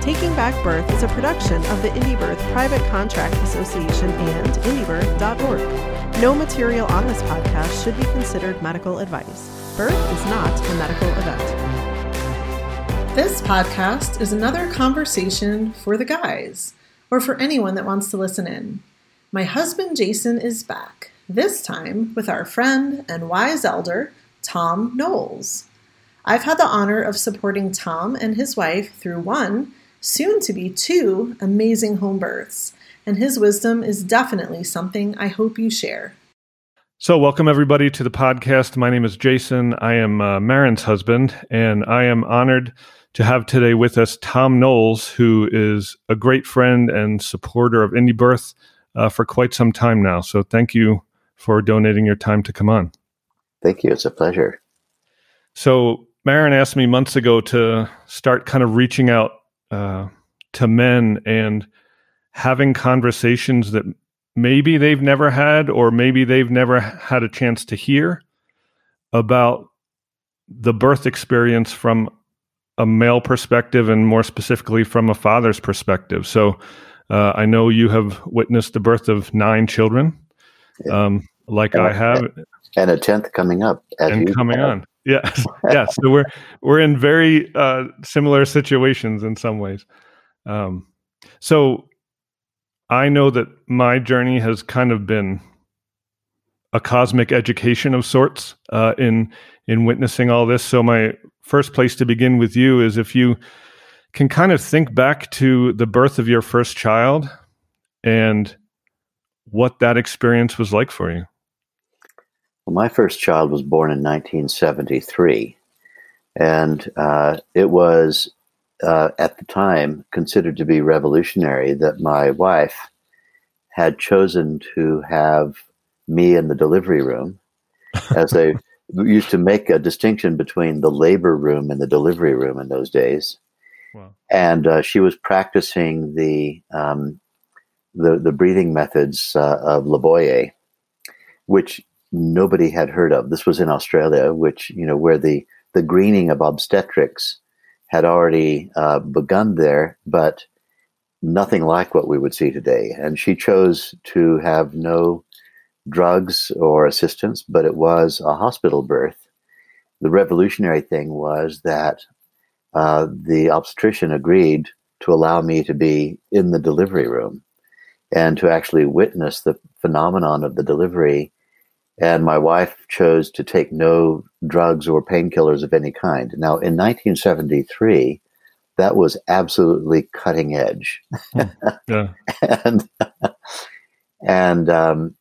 Taking Back Birth is a production of the IndieBirth Private Contract Association and IndieBirth.org. No material on this podcast should be considered medical advice. Birth is not a medical event. This podcast is another conversation for the guys, or for anyone that wants to listen in. My husband Jason is back, this time with our friend and wise elder, Thom Knoles. I've had the honor of supporting Thom and his wife through one soon to be two amazing home births, and his wisdom is definitely something I hope you share. So, welcome everybody to the podcast. My name is Jason. I am uh, Maryn's husband, and I am honored to have today with us Thom Knoles, who is a great friend and supporter of Indie Birth uh, for quite some time now. So, thank you for donating your time to come on. Thank you. It's a pleasure. So, Marin asked me months ago to start kind of reaching out uh, to men and having conversations that maybe they've never had or maybe they've never had a chance to hear about the birth experience from a male perspective and more specifically from a father's perspective. So uh, I know you have witnessed the birth of nine children, um, like and, I have, and a tenth coming up, and coming have. on. Yeah, yeah. So we're we're in very uh, similar situations in some ways. Um, so I know that my journey has kind of been a cosmic education of sorts uh, in in witnessing all this. So my first place to begin with you is if you can kind of think back to the birth of your first child and what that experience was like for you. Well, my first child was born in 1973, and uh, it was uh, at the time considered to be revolutionary that my wife had chosen to have me in the delivery room as they used to make a distinction between the labor room and the delivery room in those days. Wow. And uh, she was practicing the um, the, the breathing methods uh, of Leboyer, which nobody had heard of. This was in Australia, which you know where the the greening of obstetrics had already uh, begun there, but nothing like what we would see today. And she chose to have no drugs or assistance, but it was a hospital birth. The revolutionary thing was that uh, the obstetrician agreed to allow me to be in the delivery room and to actually witness the phenomenon of the delivery and my wife chose to take no drugs or painkillers of any kind. Now, in 1973, that was absolutely cutting edge. Hmm. yeah. and and um,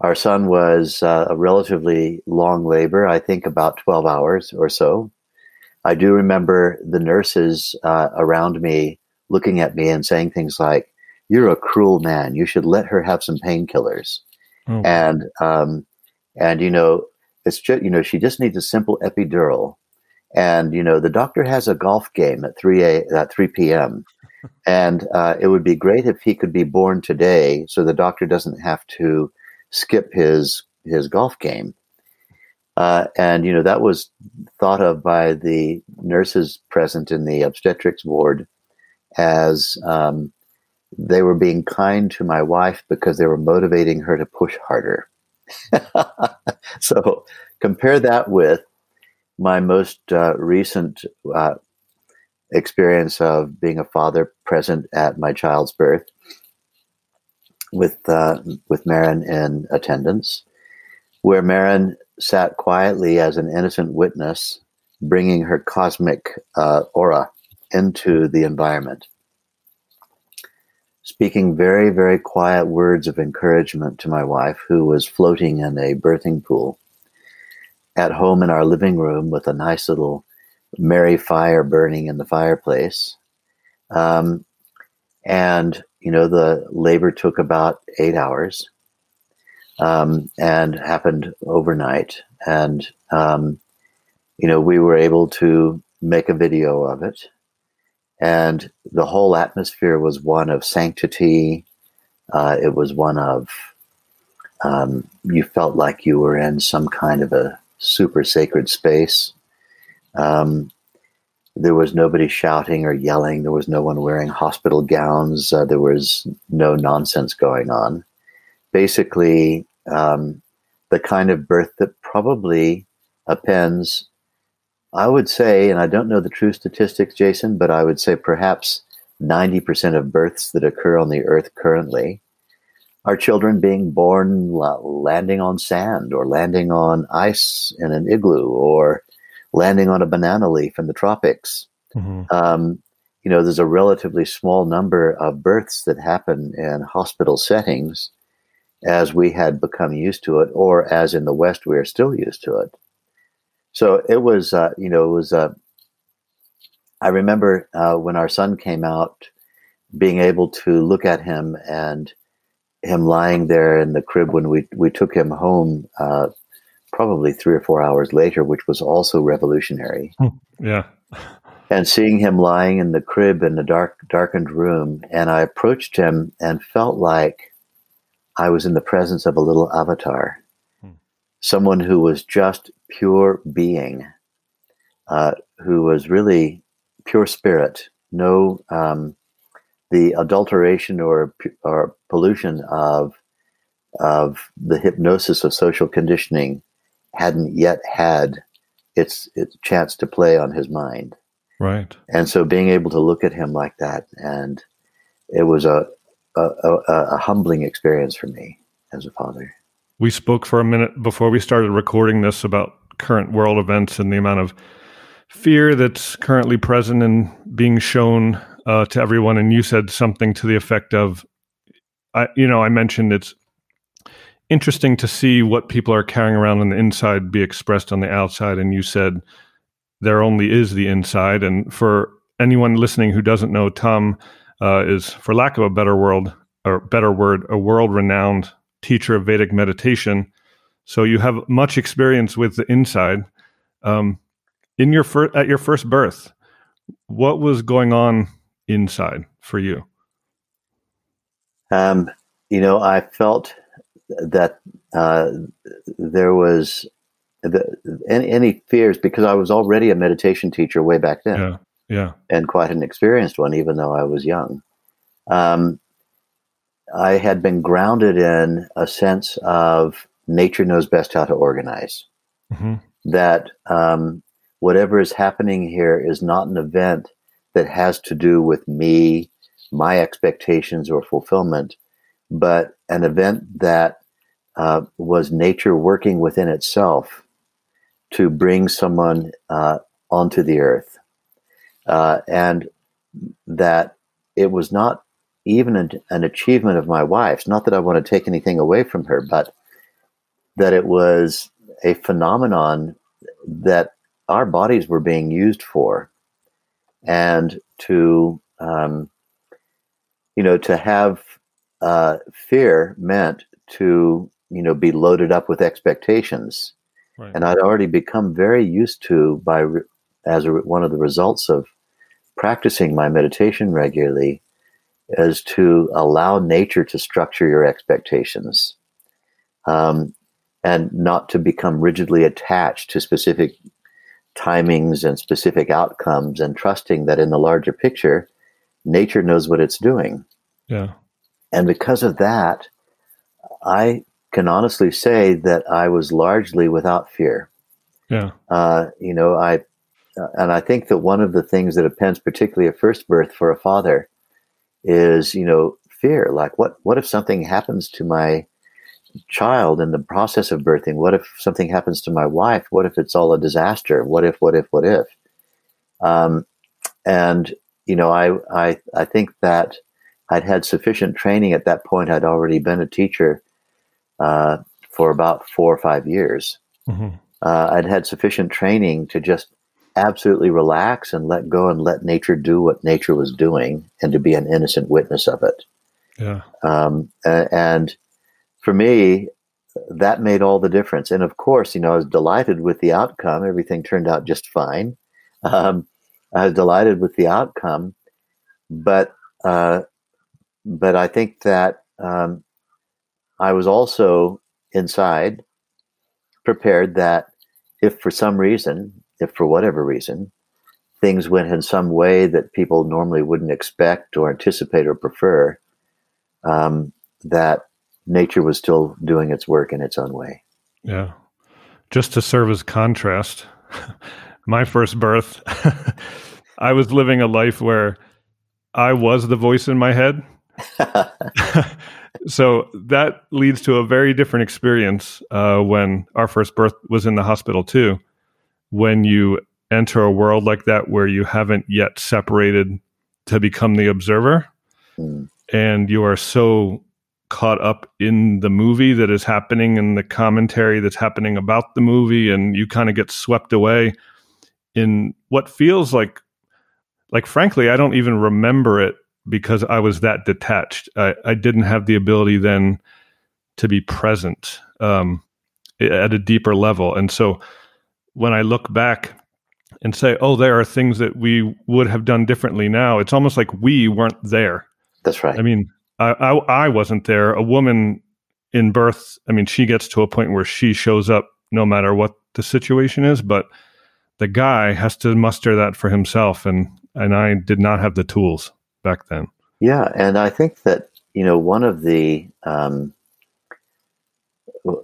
our son was uh, a relatively long labor, I think about 12 hours or so. I do remember the nurses uh, around me looking at me and saying things like, You're a cruel man. You should let her have some painkillers. Oh. And um, and, you know, it's just, you know, she just needs a simple epidural. And, you know, the doctor has a golf game at 3 a, at 3 p.m. and uh, it would be great if he could be born today so the doctor doesn't have to skip his, his golf game. Uh, and, you know, that was thought of by the nurses present in the obstetrics ward as um, they were being kind to my wife because they were motivating her to push harder. so compare that with my most uh, recent uh, experience of being a father present at my child's birth with uh, with Maryn in attendance, where Maryn sat quietly as an innocent witness, bringing her cosmic uh, aura into the environment speaking very, very quiet words of encouragement to my wife, who was floating in a birthing pool at home in our living room with a nice little merry fire burning in the fireplace. Um, and, you know, the labor took about eight hours um, and happened overnight. And, um, you know, we were able to make a video of it. And the whole atmosphere was one of sanctity. Uh, it was one of, um, you felt like you were in some kind of a super sacred space. Um, there was nobody shouting or yelling. There was no one wearing hospital gowns. Uh, there was no nonsense going on. Basically, um, the kind of birth that probably appends, I would say, and I don't know the true statistics, Jason, but I would say perhaps 90% of births that occur on the earth currently are children being born landing on sand or landing on ice in an igloo or landing on a banana leaf in the tropics. Mm-hmm. Um, you know, there's a relatively small number of births that happen in hospital settings as we had become used to it, or as in the West, we are still used to it. So it was, uh, you know, it was, uh, I remember uh, when our son came out, being able to look at him and him lying there in the crib when we, we took him home uh, probably three or four hours later, which was also revolutionary. Hmm. Yeah. and seeing him lying in the crib in the dark, darkened room, and I approached him and felt like I was in the presence of a little avatar. Someone who was just pure being, uh, who was really pure spirit, no um, the adulteration or or pollution of of the hypnosis of social conditioning hadn't yet had its its chance to play on his mind. Right. And so being able to look at him like that, and it was a a, a, a humbling experience for me as a father. We spoke for a minute before we started recording this about current world events and the amount of fear that's currently present and being shown uh, to everyone. And you said something to the effect of, I, you know, I mentioned it's interesting to see what people are carrying around on the inside be expressed on the outside. And you said there only is the inside. And for anyone listening who doesn't know, Thom uh, is, for lack of a better word, or better word, a world-renowned teacher of Vedic meditation. So you have much experience with the inside. Um, in your fir- at your first birth, what was going on inside for you? Um, you know, I felt that uh, there was the, any, any, fears because I was already a meditation teacher way back then. Yeah, yeah, and quite an experienced one, even though I was young. Um, I had been grounded in a sense of nature knows best how to organize. Mm-hmm. That um, whatever is happening here is not an event that has to do with me, my expectations, or fulfillment, but an event that uh, was nature working within itself to bring someone uh, onto the earth. Uh, and that it was not even an, an, achievement of my wife's, not that I want to take anything away from her, but that it was a phenomenon that our bodies were being used for. And to um, you know to have uh, fear meant to you know be loaded up with expectations. Right. and i'd already become very used to by as a, one of the results of practicing my meditation regularly is to allow nature to structure your expectations um, and not to become rigidly attached to specific timings and specific outcomes and trusting that in the larger picture, nature knows what it's doing. Yeah. And because of that, I can honestly say that I was largely without fear. Yeah. Uh, you know, I, uh, and I think that one of the things that appends particularly a first birth for a father is, you know, fear. Like, what, what if something happens to my child in the process of birthing? What if something happens to my wife? What if it's all a disaster? What if, what if, what if? Um, and, you know, I, I, I think that I'd had sufficient training at that point. I'd already been a teacher uh, for about four or five years. Mm-hmm. Uh, I'd had sufficient training to just absolutely relax and let go and let nature do what nature was doing and to be an innocent witness of it. Yeah. Um, and for me, that made all the difference. And of course, you know, I was delighted with the outcome. Everything turned out just fine. Um, I was delighted with the outcome, but uh, but I think that um, I was also inside prepared that if for some reason, if for whatever reason, things went in some way that people normally wouldn't expect or anticipate or prefer, um, that nature was still doing its work in its own way. Yeah. Just to serve as contrast, my first birth, I was living a life where I was the voice in my head. so that leads to a very different experience uh, when our first birth was in the hospital, too. When you enter a world like that where you haven't yet separated to become the observer, mm. and you are so caught up in the movie that is happening and the commentary that's happening about the movie and you kind of get swept away in what feels like like frankly i don't even remember it because i was that detached i, I didn't have the ability then to be present um, at a deeper level and so when i look back and say oh there are things that we would have done differently now. It's almost like we weren't there. That's right. I mean I, I, I wasn't there. A woman in birth, I mean, she gets to a point where she shows up no matter what the situation is, but the guy has to muster that for himself, and and I did not have the tools back then. Yeah, and I think that you know one of the um,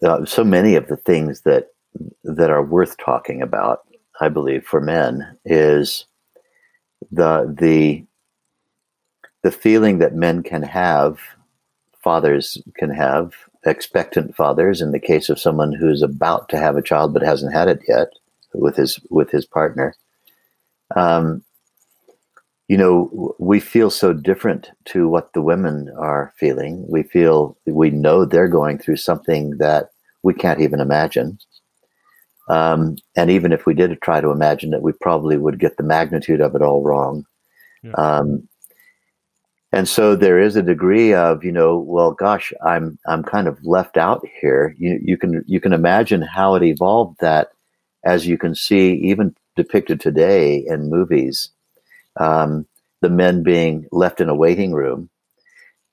uh, so many of the things that that are worth talking about, I believe, for men is the the the feeling that men can have, fathers can have, expectant fathers in the case of someone who's about to have a child but hasn't had it yet with his with his partner. Um, you know, we feel so different to what the women are feeling. We feel we know they're going through something that we can't even imagine. Um, and even if we did try to imagine it, we probably would get the magnitude of it all wrong. Yeah. Um, and so there is a degree of you know well gosh i'm i'm kind of left out here you you can you can imagine how it evolved that as you can see even depicted today in movies um, the men being left in a waiting room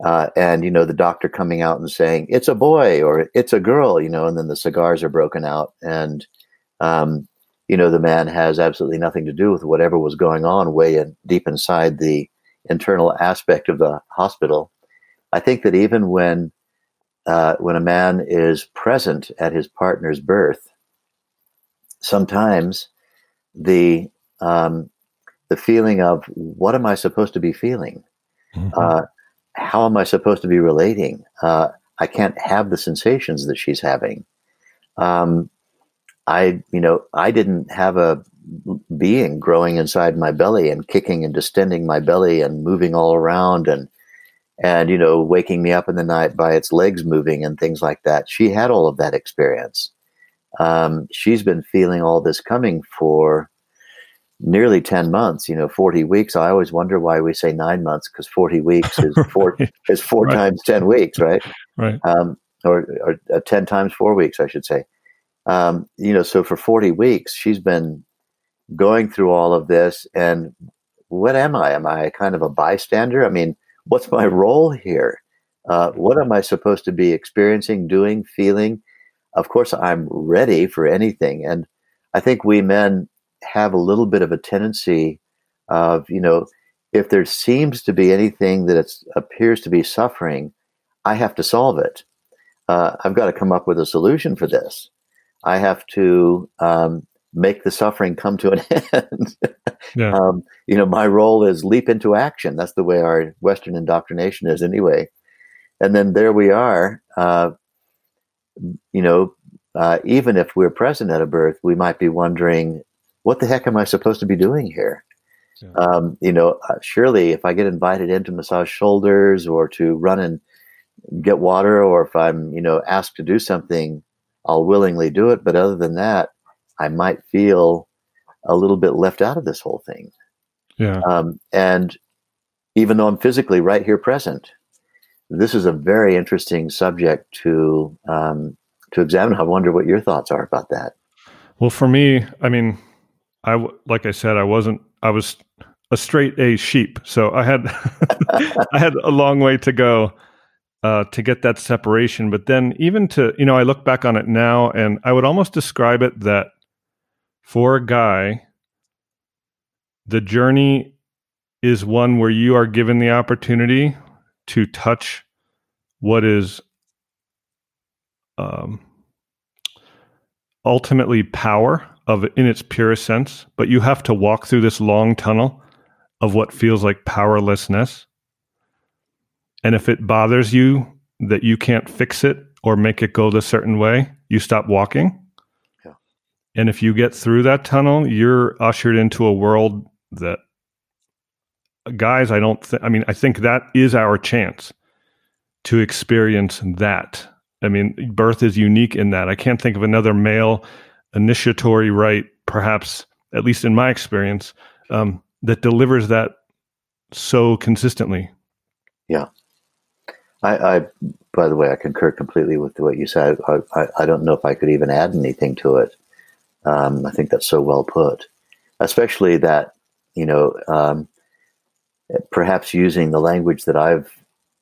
uh, and you know the doctor coming out and saying it's a boy or it's a girl you know and then the cigars are broken out and um, you know the man has absolutely nothing to do with whatever was going on way in, deep inside the internal aspect of the hospital, I think that even when uh, when a man is present at his partner's birth, sometimes the um, the feeling of what am I supposed to be feeling? Mm-hmm. Uh, how am I supposed to be relating? Uh, I can't have the sensations that she's having. Um, I, you know, I didn't have a being growing inside my belly and kicking and distending my belly and moving all around and and you know waking me up in the night by its legs moving and things like that. She had all of that experience. Um, she's been feeling all this coming for nearly 10 months you know 40 weeks. I always wonder why we say nine months because 40 weeks is four is four right. times 10 weeks right? Right. Um, or, or uh, 10 times four weeks i should say um, you know so for 40 weeks she's been going through all of this and what am I? Am I kind of a bystander? I mean, what's my role here? Uh, what am I supposed to be experiencing, doing, feeling? Of course, I'm ready for anything. And I think we men have a little bit of a tendency of, you know, if there seems to be anything that appears to be suffering, I have to solve it. Uh, I've got to come up with a solution for this. I have to um, make the suffering come to an end. yeah. um, you know, my role is leap into action. That's the way our Western indoctrination is, anyway. And then there we are. Uh, you know, uh, even if we're present at a birth, we might be wondering, what the heck am I supposed to be doing here? Yeah. Um, you know, uh, surely if I get invited in to massage shoulders or to run and get water, or if I'm, you know, asked to do something, I'll willingly do it. But other than that, I might feel a little bit left out of this whole thing. Yeah. Um, and even though I'm physically right here present, this is a very interesting subject to um, to examine. I wonder what your thoughts are about that. Well, for me, I mean, I like I said, I wasn't. I was a straight A sheep, so I had I had a long way to go uh, to get that separation. But then, even to you know, I look back on it now, and I would almost describe it that for a guy, the journey is one where you are given the opportunity to touch what is um, ultimately power of in its purest sense, but you have to walk through this long tunnel of what feels like powerlessness. And if it bothers you that you can't fix it or make it go the certain way, you stop walking. Yeah. And if you get through that tunnel, you're ushered into a world that guys, I don't think, I mean, I think that is our chance to experience that. I mean, birth is unique in that. I can't think of another male initiatory rite, perhaps, at least in my experience, um, that delivers that so consistently. Yeah. I, I, by the way, I concur completely with what you said. I, I, I don't know if I could even add anything to it. Um, I think that's so well put, especially that, you know, um, perhaps using the language that I've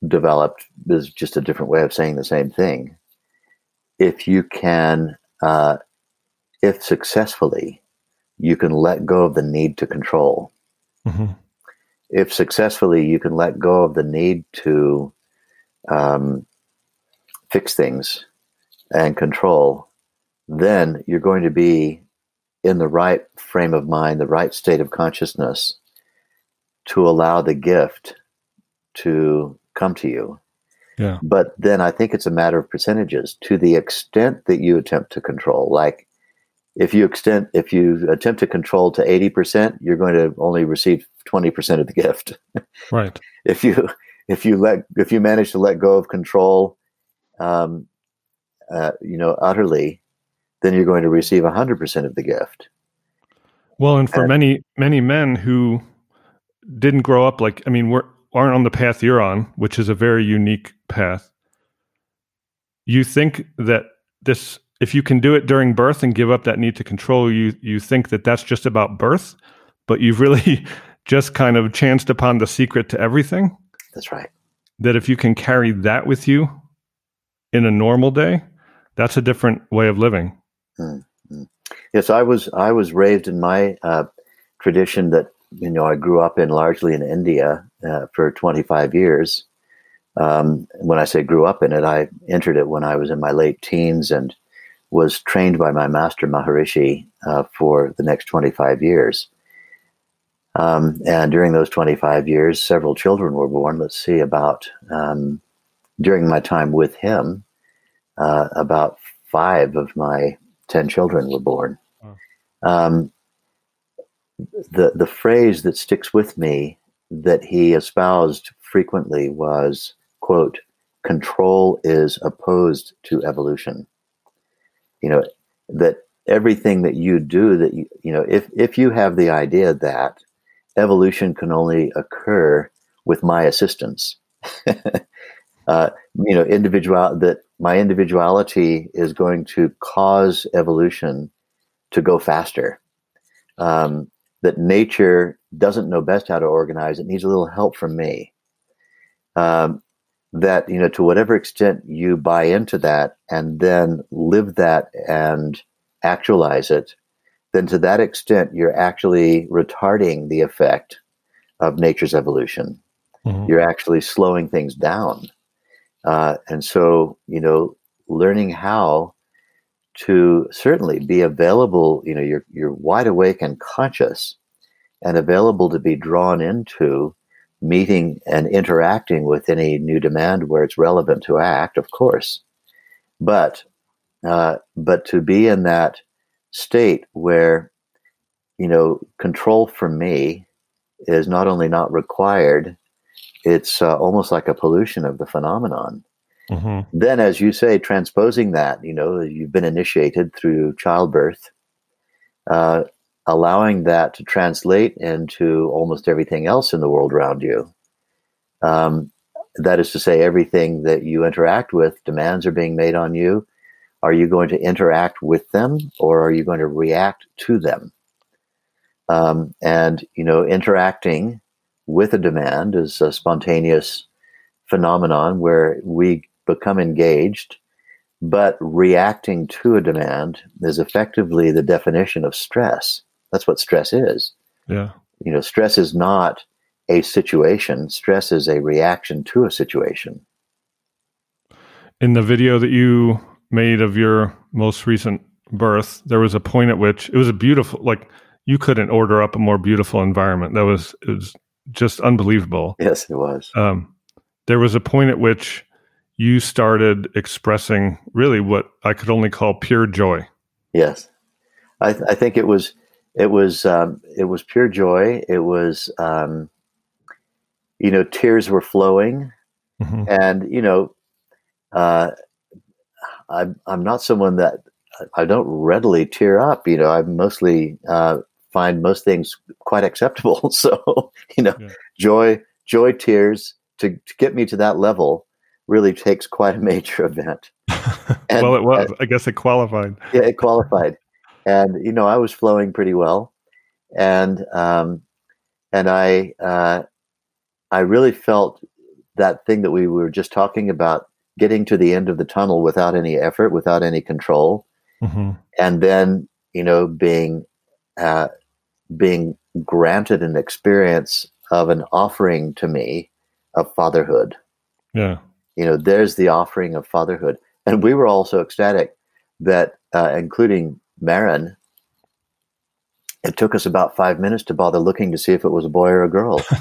developed is just a different way of saying the same thing. If you can, uh, if successfully, you can let go of the need to control. Mm-hmm. If successfully, you can let go of the need to um, fix things and control, then you're going to be in the right frame of mind, the right state of consciousness to allow the gift to come to you. Yeah. But then I think it's a matter of percentages to the extent that you attempt to control. Like if you extend if you attempt to control to 80%, you're going to only receive 20% of the gift. Right. if you if you let if you manage to let go of control um, uh, you know utterly, then you're going to receive 100% of the gift. Well, and for and, many many men who didn't grow up like I mean, we're aren't on the path you're on, which is a very unique path. You think that this if you can do it during birth and give up that need to control you you think that that's just about birth, but you've really just kind of chanced upon the secret to everything. That's right. That if you can carry that with you in a normal day, that's a different way of living. Mm-hmm. Yes, I was I was raised in my uh, tradition that you know, I grew up in largely in India uh, for 25 years. Um, when I say grew up in it, I entered it when I was in my late teens and was trained by my master Maharishi uh, for the next 25 years. Um, and during those 25 years, several children were born. Let's see, about um, during my time with him, uh, about five of my 10 children were born. Um, the the phrase that sticks with me that he espoused frequently was quote control is opposed to evolution you know that everything that you do that you, you know if if you have the idea that evolution can only occur with my assistance uh, you know individual that my individuality is going to cause evolution to go faster um, that nature doesn't know best how to organize. It needs a little help from me. Um, that, you know, to whatever extent you buy into that and then live that and actualize it, then to that extent, you're actually retarding the effect of nature's evolution. Mm-hmm. You're actually slowing things down. Uh, and so, you know, learning how to certainly be available, you know, you're, you're wide awake and conscious and available to be drawn into meeting and interacting with any new demand where it's relevant to act, of course. But, uh, but to be in that state where, you know, control for me is not only not required, it's uh, almost like a pollution of the phenomenon. Mm-hmm. Then, as you say, transposing that, you know, you've been initiated through childbirth, uh, allowing that to translate into almost everything else in the world around you. Um, that is to say, everything that you interact with, demands are being made on you. Are you going to interact with them or are you going to react to them? Um, and, you know, interacting with a demand is a spontaneous phenomenon where we become engaged, but reacting to a demand is effectively the definition of stress. That's what stress is. Yeah. You know, stress is not a situation, stress is a reaction to a situation. In the video that you made of your most recent birth, there was a point at which it was a beautiful, like you couldn't order up a more beautiful environment. That was, it was just unbelievable. Yes, it was. Um, there was a point at which you started expressing really what I could only call pure joy. Yes, I, th- I think it was it was um, it was pure joy. It was um, you know tears were flowing, mm-hmm. and you know uh, I'm I'm not someone that I don't readily tear up. You know, I mostly uh, find most things quite acceptable. so you know, yeah. joy joy tears to, to get me to that level really takes quite a major event. And, well, it was. I guess it qualified. Yeah, it qualified, and you know, I was flowing pretty well, and um, and I uh, I really felt that thing that we were just talking about, getting to the end of the tunnel without any effort, without any control, mm-hmm. and then you know being uh, being granted an experience of an offering to me of fatherhood. Yeah you know, there's the offering of fatherhood. And we were all so ecstatic that, uh, including Maryn, it took us about five minutes to bother looking to see if it was a boy or a girl.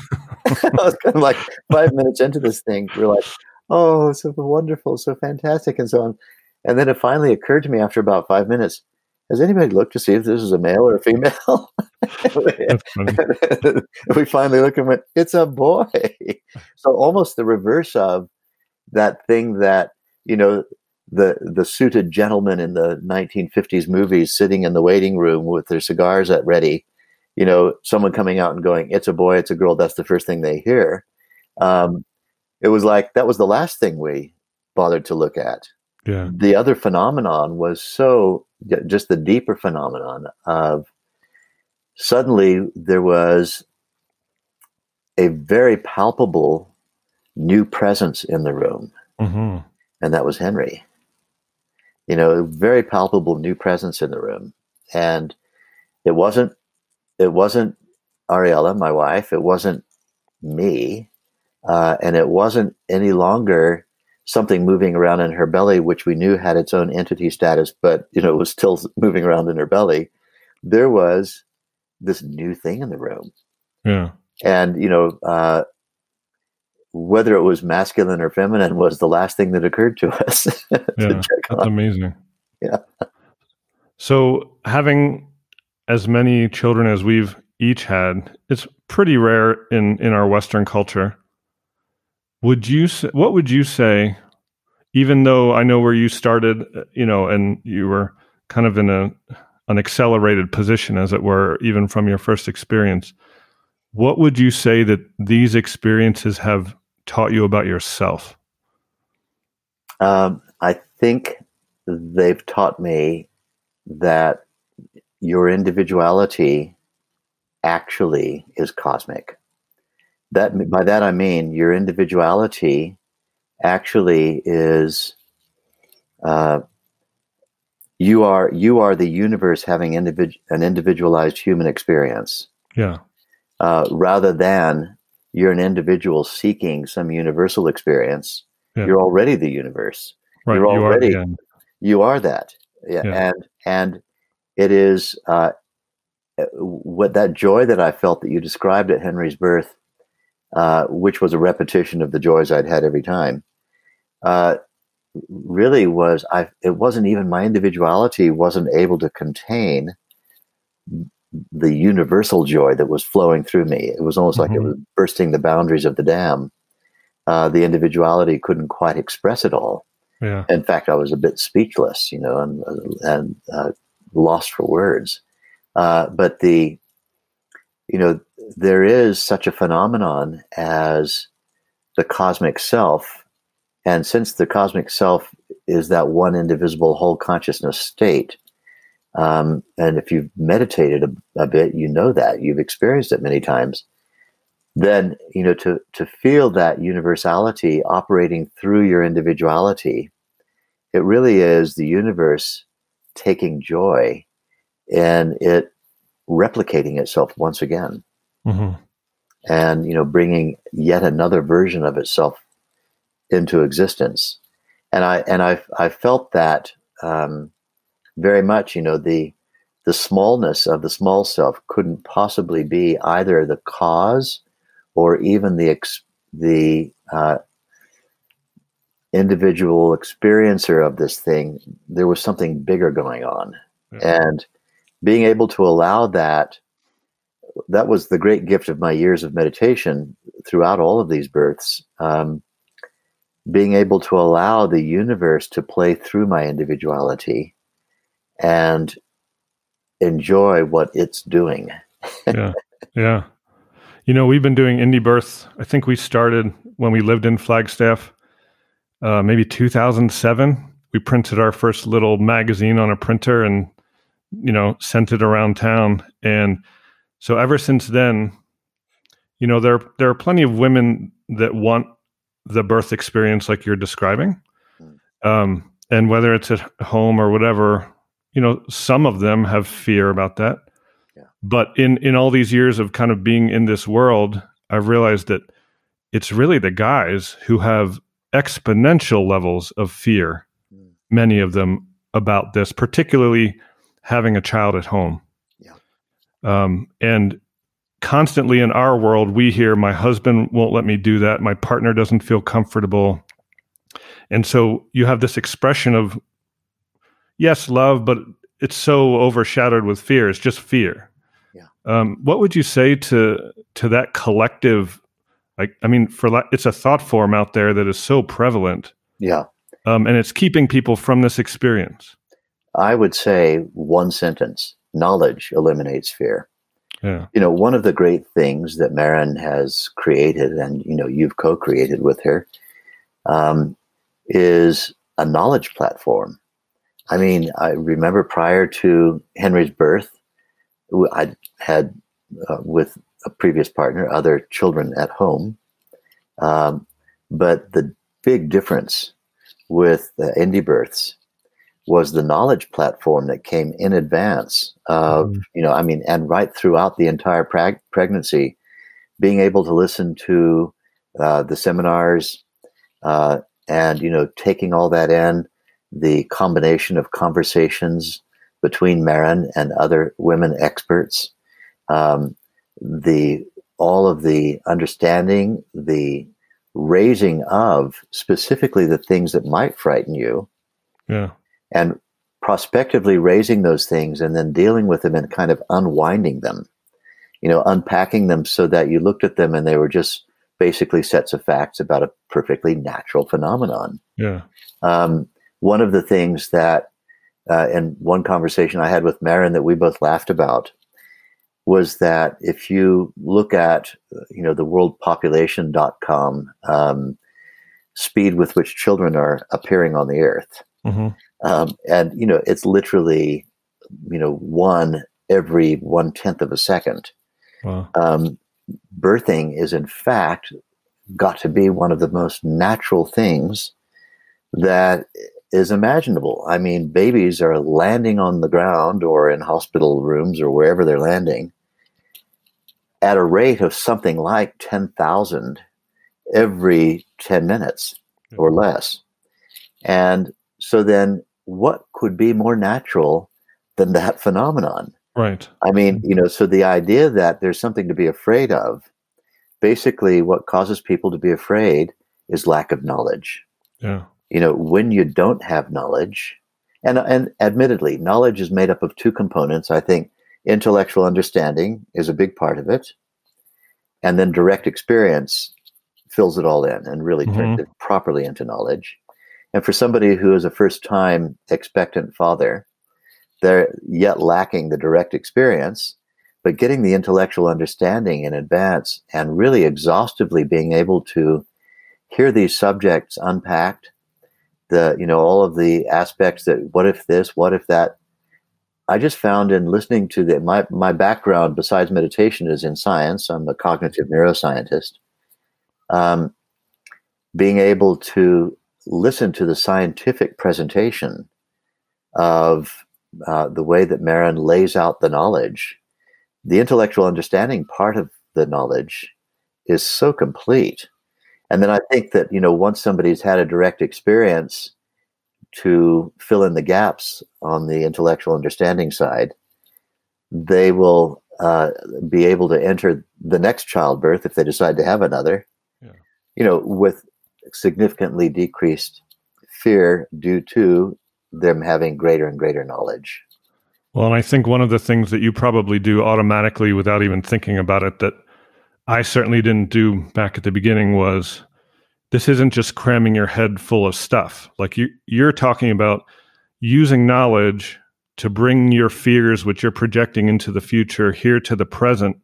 I was kind of like five minutes into this thing, we are like, oh, so wonderful, so fantastic, and so on. And then it finally occurred to me after about five minutes, has anybody looked to see if this is a male or a female? we finally looked and went, it's a boy. So almost the reverse of that thing that you know the the suited gentleman in the 1950s movies sitting in the waiting room with their cigars at ready you know someone coming out and going it's a boy it's a girl that's the first thing they hear um, it was like that was the last thing we bothered to look at yeah the other phenomenon was so just the deeper phenomenon of suddenly there was a very palpable new presence in the room, mm-hmm. and that was Henry. You know, very palpable new presence in the room, and it wasn't it wasn't Ariella, my wife. It wasn't me, uh, and it wasn't any longer something moving around in her belly, which we knew had its own entity status, but you know, it was still moving around in her belly. There was this new thing in the room. Yeah. And you know, uh, whether it was masculine or feminine was the last thing that occurred to us. to yeah, that's on. amazing. Yeah. So having as many children as we've each had, it's pretty rare in in our Western culture. Would you what would you say? Even though I know where you started, you know, and you were kind of in a an accelerated position, as it were, even from your first experience. What would you say that these experiences have taught you about yourself? Um, I think they've taught me that your individuality actually is cosmic. That by that I mean your individuality actually is uh, you are you are the universe having individ- an individualized human experience. Yeah. Uh, rather than you're an individual seeking some universal experience, yeah. you're already the universe. Right. You're you already are you are that. Yeah. yeah. And and it is uh, what that joy that I felt that you described at Henry's birth, uh, which was a repetition of the joys I'd had every time. Uh, really was I it wasn't even my individuality wasn't able to contain the universal joy that was flowing through me. It was almost mm-hmm. like it mm-hmm. was bursting the boundaries of the dam. Uh, the individuality couldn't quite express it all. Yeah. In fact, I was a bit speechless, you know, and, and uh, lost for words. Uh, but the, you know, there is such a phenomenon as the cosmic self. And since the cosmic self is that one indivisible whole consciousness state, um, and if you've meditated a, a, bit, you know that you've experienced it many times. Then you know to to feel that universality operating through your individuality, it really is the universe taking joy in it replicating itself once again, mm-hmm. and you know bringing yet another version of itself into existence. And I and I I felt that. Um, very much, you know, the the smallness of the small self couldn't possibly be either the cause or even the ex- the uh, individual experiencer of this thing. There was something bigger going on, yeah. and being able to allow that. That was the great gift of my years of meditation throughout all of these births. Um, being able to allow the universe to play through my individuality and enjoy what it's doing. yeah. Yeah. You know, we've been doing indie births. I think we started when we lived in Flagstaff, uh, maybe 2007. We printed our first little magazine on a printer and, you know, sent it around town. And so ever since then, you know, there there are plenty of women that want the birth experience like you're describing. Hmm. Um, and whether it's at home or whatever, you know, some of them have fear about that. Yeah. But in in all these years of kind of being in this world, I've realized that it's really the guys who have exponential levels of fear, mm. many of them about this, particularly having a child at home. Um, and constantly in our world, we hear, my husband won't let me do that. My partner doesn't feel comfortable. And so you have this expression of yes, love, but it's so overshadowed with fear. It's just fear. Yeah. Um, what would you say to to that collective? Like, I mean, for it's a thought form out there that is so prevalent. Yeah. Um, and it's keeping people from this experience. I would say one sentence: knowledge eliminates fear. Yeah. You know, one of the great things that Maryn has created, and you know, you've co-created with her, um, is a knowledge platform. I mean, I remember prior to Henry's birth, I had uh, with a previous partner other children at home, um, but the big difference with the indie births was the knowledge platform that came in advance of mm. you know i mean and right throughout the entire preg- pregnancy being able to listen to uh, the seminars uh, and you know taking all that in the combination of conversations between Maryn and other women experts, um, the all of the understanding, the raising of specifically the things that might frighten you, yeah, and prospectively raising those things and then dealing with them and kind of unwinding them, you know, unpacking them so that you looked at them and they were just basically sets of facts about a perfectly natural phenomenon. Yeah. Um, one of the things that, uh, in one conversation I had with Maryn that we both laughed about, was that if you look at, you know, the worldpopulation.com um, speed with which children are appearing on the earth, mm-hmm. Um, and, you know, it's literally, you know, one every one tenth of a second. Wow. Um, birthing is, in fact, got to be one of the most natural things that is imaginable. I mean, babies are landing on the ground or in hospital rooms or wherever they're landing at a rate of something like 10,000 every 10 minutes or less. And so then what could be more natural than that phenomenon? Right. I mean, you know, so the idea that there's something to be afraid of, basically what causes people to be afraid is lack of knowledge. Yeah you know, when you don't have knowledge, and and admittedly, knowledge is made up of two components. I think intellectual understanding is a big part of it, and then direct experience fills it all in and really mm-hmm. turns it properly into knowledge. And for somebody who is a first time expectant father, they're yet lacking the direct experience, but getting the intellectual understanding in advance and really exhaustively being able to hear these subjects unpacked, the you know all of the aspects that what if this, what if that. I just found in listening to the my my background besides meditation is in science. I'm a cognitive neuroscientist. Um, being able to listen to the scientific presentation of uh, the way that Maryn lays out the knowledge, the intellectual understanding part of the knowledge is so complete. And then I think that, you know, once somebody's had a direct experience to fill in the gaps on the intellectual understanding side, they will uh, be able to enter the next childbirth if they decide to have another, yeah. you know, with significantly decreased fear due to them having greater and greater knowledge. Well, and I think one of the things that you probably do automatically without even thinking about it that I certainly didn't do back at the beginning was this isn't just cramming your head full of stuff. Like you you're talking about using knowledge to bring your fears which you're projecting into the future here to the present.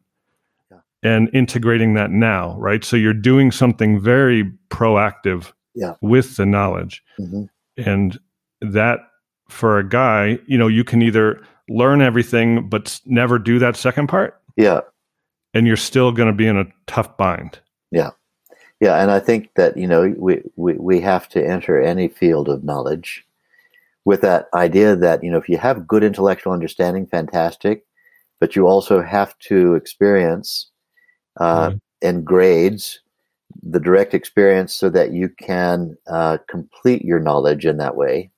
And integrating that now, right? So you're doing something very proactive yeah. with the knowledge. Mm-hmm. And that for a guy, you know, you can either learn everything but never do that second part. Yeah. And you're still going to be in a tough bind. Yeah. Yeah, and I think that you know we, we we have to enter any field of knowledge with that idea that you know if you have good intellectual understanding, fantastic, but you also have to experience uh, mm-hmm. and grades the direct experience so that you can uh, complete your knowledge in that way.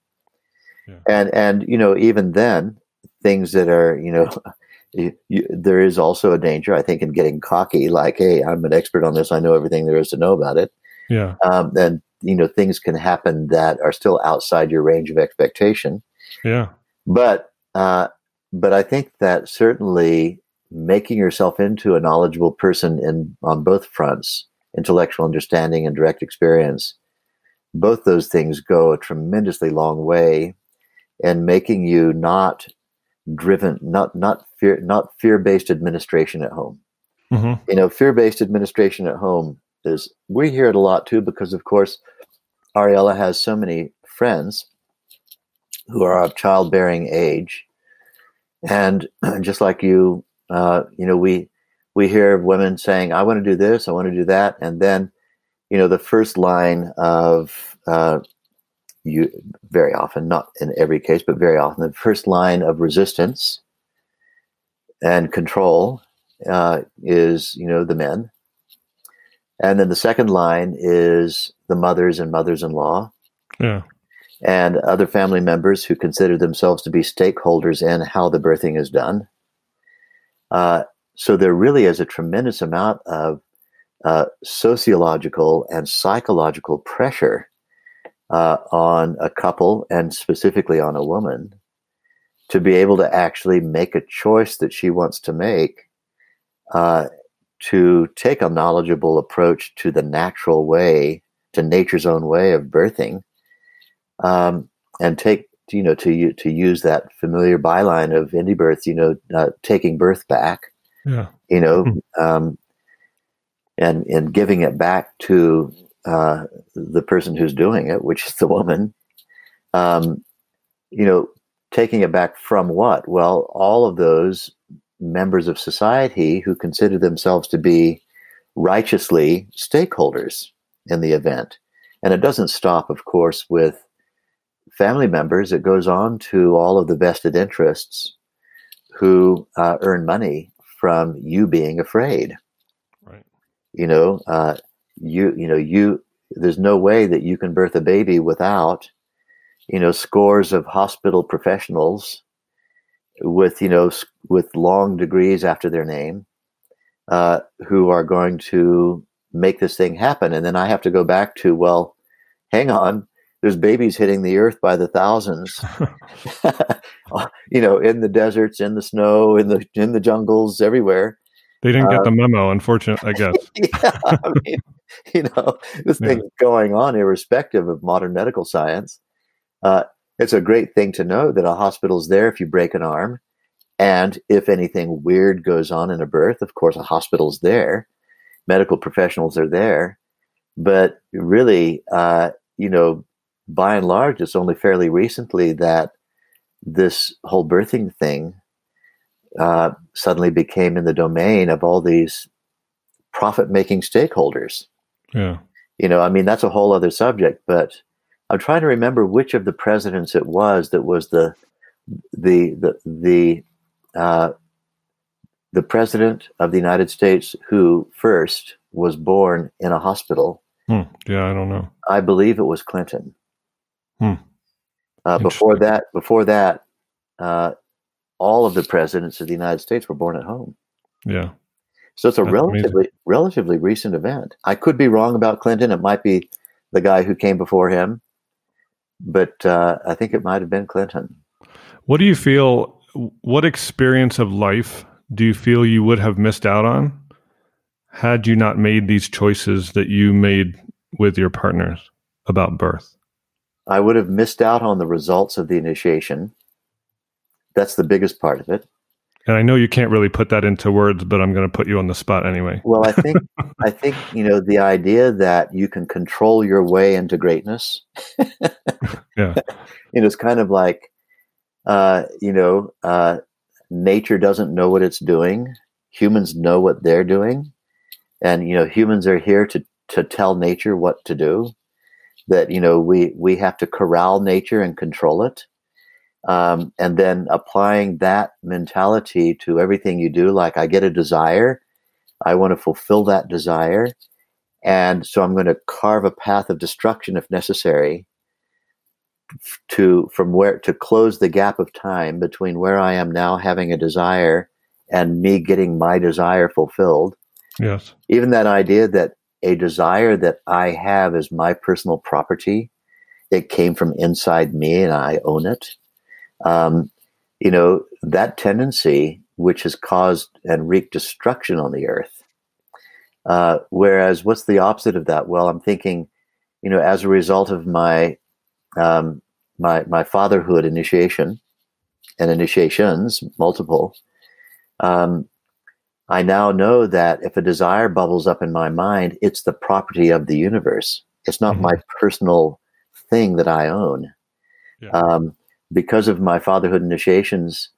Yeah. And and you know even then things that are you know you, you, there is also a danger, I think, in getting cocky, like, "Hey, I'm an expert on this. I know everything there is to know about it." Yeah. Um, and you know, things can happen that are still outside your range of expectation. Yeah. But uh, but I think that certainly making yourself into a knowledgeable person in on both fronts, intellectual understanding and direct experience, both those things go a tremendously long way in making you not driven, not not fear, not fear based administration at home. Mm-hmm. You know, fear based administration at home is we hear it a lot too because, of course, Ariella has so many friends who are of childbearing age, and just like you, uh, you know, we we hear women saying, "I want to do this, I want to do that," and then, you know, the first line of uh, you very often, not in every case, but very often, the first line of resistance and control uh, is, you know, the men. And then the second line is the mothers and mothers-in-law. Yeah. And other family members who consider themselves to be stakeholders in how the birthing is done. Uh, so there really is a tremendous amount of uh, sociological and psychological pressure uh, on a couple and specifically on a woman to be able to actually make a choice that she wants to make uh, to take a knowledgeable approach to the natural way to nature's own way of birthing um, and take you know to to use that familiar byline of indie birth you know uh, taking birth back yeah you know mm-hmm. um, and and giving it back to uh, the person who's doing it, which is the woman, um, you know, taking it back from what? Well, all of those members of society who consider themselves to be righteously stakeholders in the event. And it doesn't stop, of course, with family members. It goes on to all of the vested interests who uh, earn money from you being afraid. Right. You know, uh, you you know you there's no way that you can birth a baby without you know scores of hospital professionals with you know with long degrees after their name uh, who are going to make this thing happen and then i have to go back to well hang on there's babies hitting the earth by the thousands you know in the deserts in the snow in the in the jungles everywhere they didn't get the um, memo, unfortunately, I guess. yeah, I mean, you know, this yeah. thing's going on irrespective of modern medical science. Uh, it's a great thing to know that a hospital's there if you break an arm. And if anything weird goes on in a birth, of course, a hospital's there. Medical professionals are there. but really, uh, you know, by and large, it's only fairly recently that this whole birthing thing uh, suddenly became in the domain of all these profit making stakeholders. Yeah. You know, I mean, that's a whole other subject, but I'm trying to remember which of the presidents it was that was the the the the uh, the president of the United States who first was born in a hospital. Hmm. Yeah, I don't know. I believe it was Clinton. Hmm. Uh, before that, before that, uh, all of the presidents of the United States were born at home. Yeah. So it's a That's relatively amazing. relatively recent event. I could be wrong about Clinton. It might be the guy who came before him, but uh, I think it might have been Clinton. What do you feel? What experience of life do you feel you would have missed out on had you not made these choices that you made with your partners about birth? I would have missed out on the results of the initiation. That's the biggest part of it. And I know you can't really put that into words, but I'm going to put you on the spot anyway. Well, I think I think you know the idea that you can control your way into greatness. yeah, you know, it's kind of like, uh, you know, uh, nature doesn't know what it's doing. Humans know what they're doing, and you know, humans are here to to tell nature what to do. That you know, we we have to corral nature and control it. Um, and then applying that mentality to everything you do like i get a desire i want to fulfill that desire and so i'm going to carve a path of destruction if necessary to from where to close the gap of time between where i am now having a desire and me getting my desire fulfilled. Yes. Even that idea that a desire that i have is my personal property it came from inside me and i own it um, you know, that tendency, which has caused and wreaked destruction on the earth. Uh, whereas, what's the opposite of that? Well, I'm thinking, you know, as a result of my um, my my fatherhood initiation and initiations, multiple, um, I now know that if a desire bubbles up in my mind, it's the property of the universe. It's not mm-hmm. my personal thing that I own. Yeah. Um, because of my fatherhood initiations,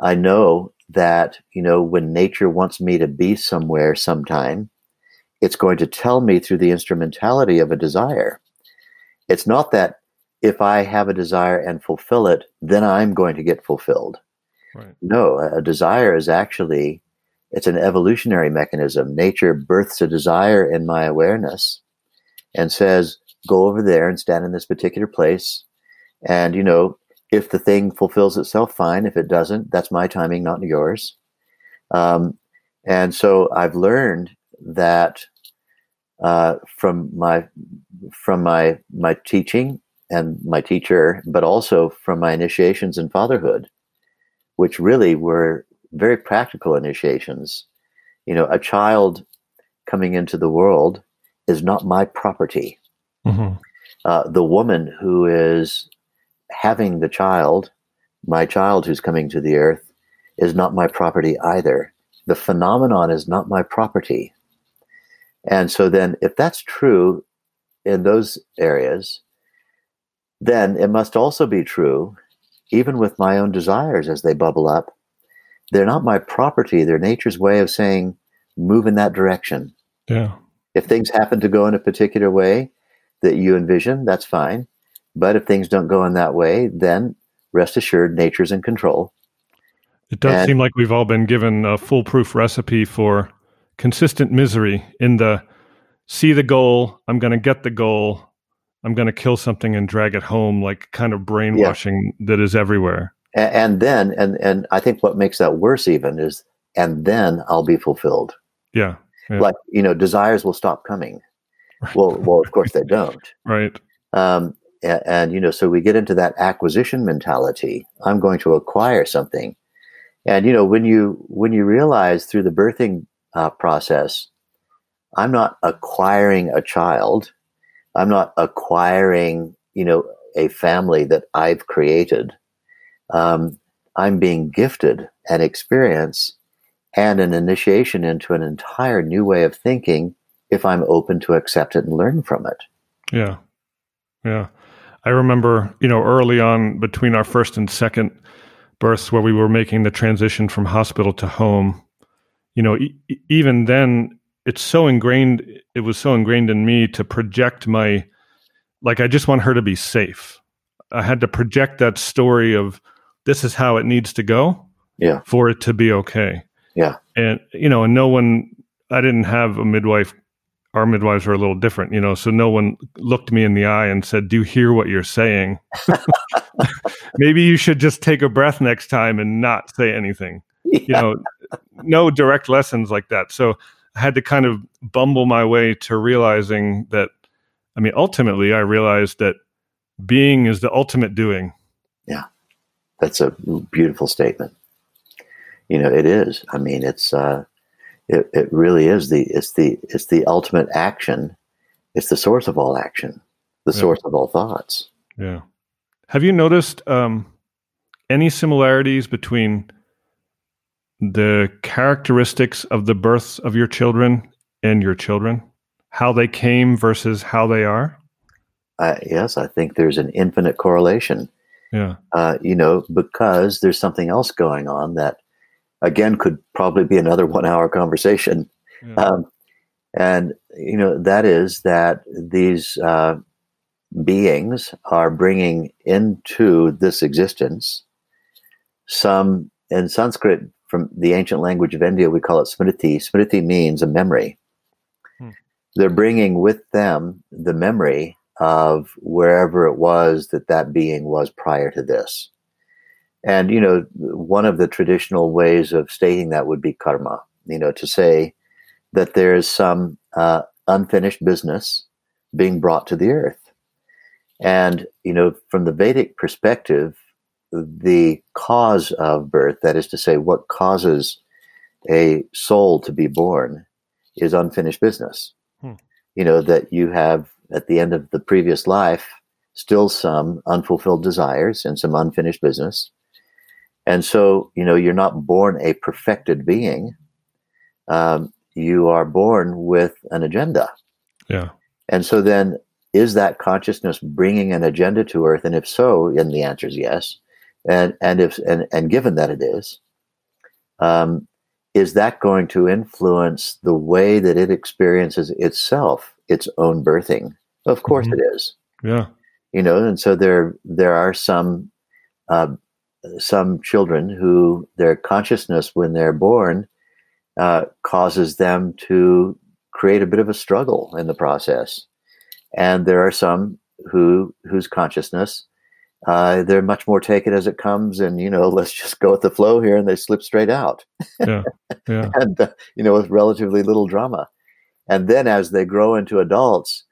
I know that, you know, when nature wants me to be somewhere sometime, it's going to tell me through the instrumentality of a desire. It's not that if I have a desire and fulfill it, then I'm going to get fulfilled. Right. No, a desire is actually it's an evolutionary mechanism. Nature births a desire in my awareness and says, go over there and stand in this particular place. And, you know, if the thing fulfills itself, fine. If it doesn't, that's my timing, not yours. Um, and so I've learned that uh, from my from my my teaching and my teacher, but also from my initiations in fatherhood, which really were very practical initiations. You know, a child coming into the world is not my property. Mm-hmm. Uh, the woman who is having the child, my child who's coming to the earth, is not my property either. The phenomenon is not my property. And so then, if that's true in those areas, then it must also be true, even with my own desires as they bubble up. They're not my property. They're nature's way of saying, move in that direction. Yeah. If things happen to go in a particular way that you envision, that's fine. But if things don't go in that way, then rest assured, nature's in control. It does and, seem like we've all been given a foolproof recipe for consistent misery in the see the goal, I'm going to get the goal, I'm going to kill something and drag it home, like kind of brainwashing yeah. that is everywhere. And, then, and and I think what makes that worse even is, and then I'll be fulfilled. Yeah, yeah. like you know, desires will stop coming. Well, well, of course they don't. right. Um, and, and, you know so we get into that acquisition mentality i'm going to acquire something and you know when you when you realize through the birthing uh, process i'm not acquiring a child i'm not acquiring you know a family that i've created um, i'm being gifted an experience and an initiation into an entire new way of thinking if I'm open to accept it and learn from it. Yeah. Yeah. I remember, you know, early on between our first and second births where we were making the transition from hospital to home, you know, e- even then it's so ingrained it was so ingrained in me to project my like I just want her to be safe. I had to project that story of this is how it needs to go Yeah. for it to be okay. Yeah. And you know, and no one I didn't have a midwife our midwives were a little different, you know, so no one looked me in the eye and said, "Do you hear what you're saying?" Maybe you should just take a breath next time and not say anything. You know, no direct lessons like that. So I had to kind of bumble my way to realizing that I mean, ultimately I realized that being is the ultimate doing. That's a beautiful statement. You know, it is. I mean, it's uh, it, it really is the it's the it's the ultimate action. It's the source of all action, the Yeah. source of all thoughts. Yeah. Have you noticed um, any similarities between the characteristics of the births of your children and your children? How they came versus how they are? Uh, yes, I think there's an infinite correlation. Yeah. Uh, you know, because there's something else going on that, again, could probably be another one-hour conversation. Yeah. Um, and you know that is that these uh, beings are bringing into this existence some in Sanskrit from the ancient language of India we call it smriti. Smriti means a memory. Hmm. They're bringing with them the memory of wherever it was that that being was prior to this. And you know, one of the traditional ways of stating that would be karma. You know, to say that there is some uh, unfinished business being brought to the earth. And, you know, from the Vedic perspective, the cause of birth, that is to say, what causes a soul to be born, is unfinished business. Hmm. You know, that you have at the end of the previous life still some unfulfilled desires and some unfinished business. And so, you know, you're not born a perfected being. Um, you are born with an agenda. Yeah. And so then is that consciousness bringing an agenda to earth? And if so, and the answer is yes. And, and if, and, and given that it is, um, is that going to influence the way that it experiences itself, its own birthing? Of course Mhm. it is Yeah. you know and so there there are some uh, some children who their consciousness when they're born uh, causes them to create a bit of a struggle in the process and there are some who whose consciousness uh, they're much more take it as it comes and you know let's just go with the flow here and they slip straight out Yeah. Yeah. and uh, you know with relatively little drama and then as they grow into adults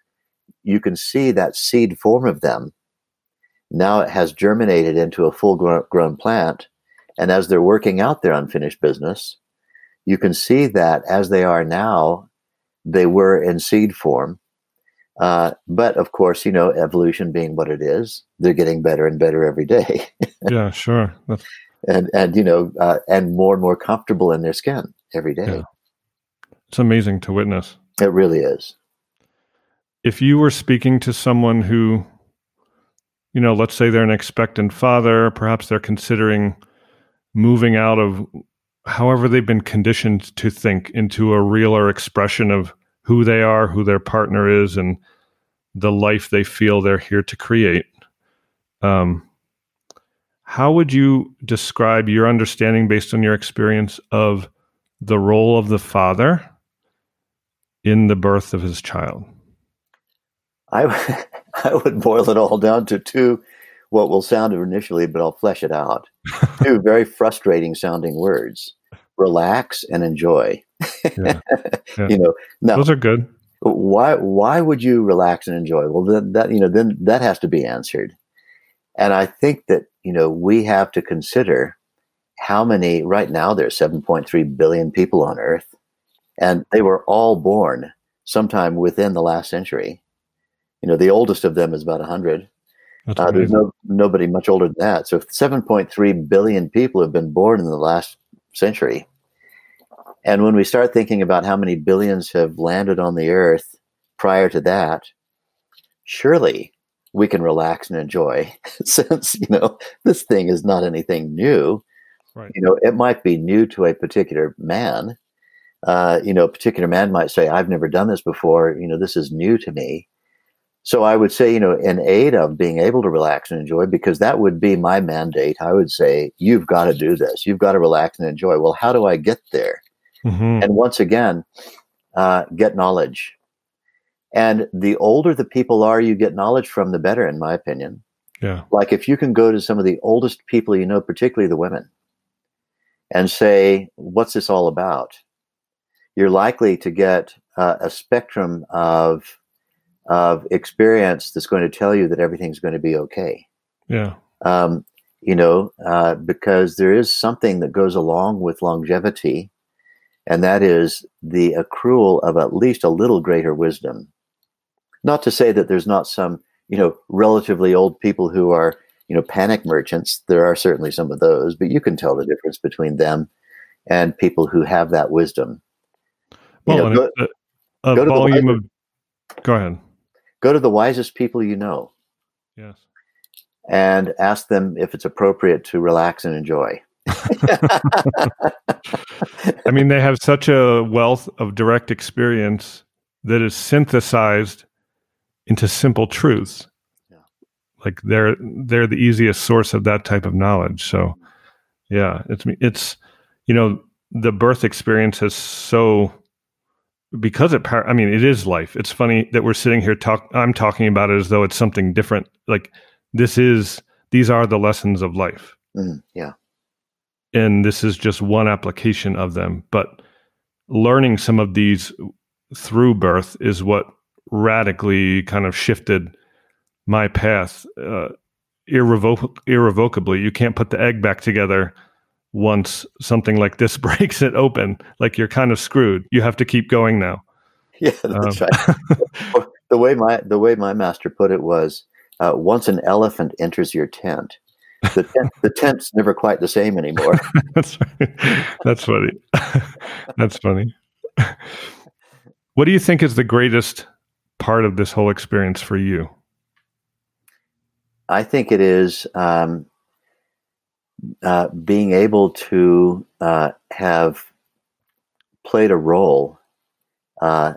you can see that seed form of them now it has germinated into a full grown plant and as they're working out their unfinished business you can see that as they are now they were in seed form uh, but of course you know evolution being what it is they're getting better and better every day Yeah. Sure. That's, and and you know uh, and more and more comfortable in their skin every day Yeah. it's amazing to witness. It really is if you were speaking to someone who, you know, let's say they're an expectant father, perhaps they're considering moving out of however they've been conditioned to think into a realer expression of who they are, who their partner is, and the life they feel they're here to create. Um, how would you describe your understanding based on your experience of the role of the father in the birth of his child? I, I would boil it all down to two, what will sound initially, but I'll flesh it out. two very frustrating sounding words relax and enjoy. Yeah. Yeah. you know, now, Those are good. why, why would you relax and enjoy? Well, then that, you know, then that has to be answered. And I think that, you know, we have to consider how many, right now, there's 7.3 billion people on Earth, and they were all born sometime within the last century. You know, the oldest of them is about 100. Uh, there's no nobody much older than that. So 7.3 billion people have been born in the last century, And when we start thinking about how many billions have landed on the earth prior to that, surely we can relax and enjoy since, you know, this thing is not anything new. Right. You know, it might be new to a particular man. Uh, you know, a particular man might say, I've never done this before. You know, this is new to me. So I would say, you know, in aid of being able to relax and enjoy, because that would be my mandate, I would say, you've got to do this. You've got to relax and enjoy. Well, how do I get there? Mhm. And once again, uh, get knowledge. And the older the people are you get knowledge from, the better, in my opinion. Yeah. Like if you can go to some of the oldest people you know, particularly the women, and say, What's this all about? You're likely to get uh, a spectrum of, of experience that's going to tell you that everything's going to be okay. Yeah. Um, you know, uh, because there is something that goes along with longevity, and that is the accrual of at least a little greater wisdom. Not to say that there's not some, you know, relatively old people who are, you know, panic merchants. There are certainly some of those, but you can tell the difference between them and people who have that wisdom. Well, know, go, a, a go volume Bible. of. Go ahead. go to the wisest people you know Yes. and ask them if it's appropriate to relax and enjoy. I mean, they have such a wealth of direct experience that is synthesized into simple truths. Yeah. Like they're they're the easiest source of that type of knowledge. So, yeah, it's it's you know the birth experience is so because it. par- I mean, it is life. It's funny that we're sitting here talk. I'm talking about it as though it's something different. Like this is these are the lessons of life Mm, yeah. and this is just one application of them but learning some of these through birth is what radically kind of shifted my path uh, irrevoc- irrevocably you can't put the egg back together once something like this breaks it open like you're kind of screwed. You have to keep going now. Yeah, that's Um, right. the way my the way my master put it was uh, once an elephant enters your tent, the tent the tent's never quite the same anymore. that's that's funny. That's funny. What do you think is the greatest part of this whole experience for you? I think it is um, uh, being able to uh, have played a role, uh,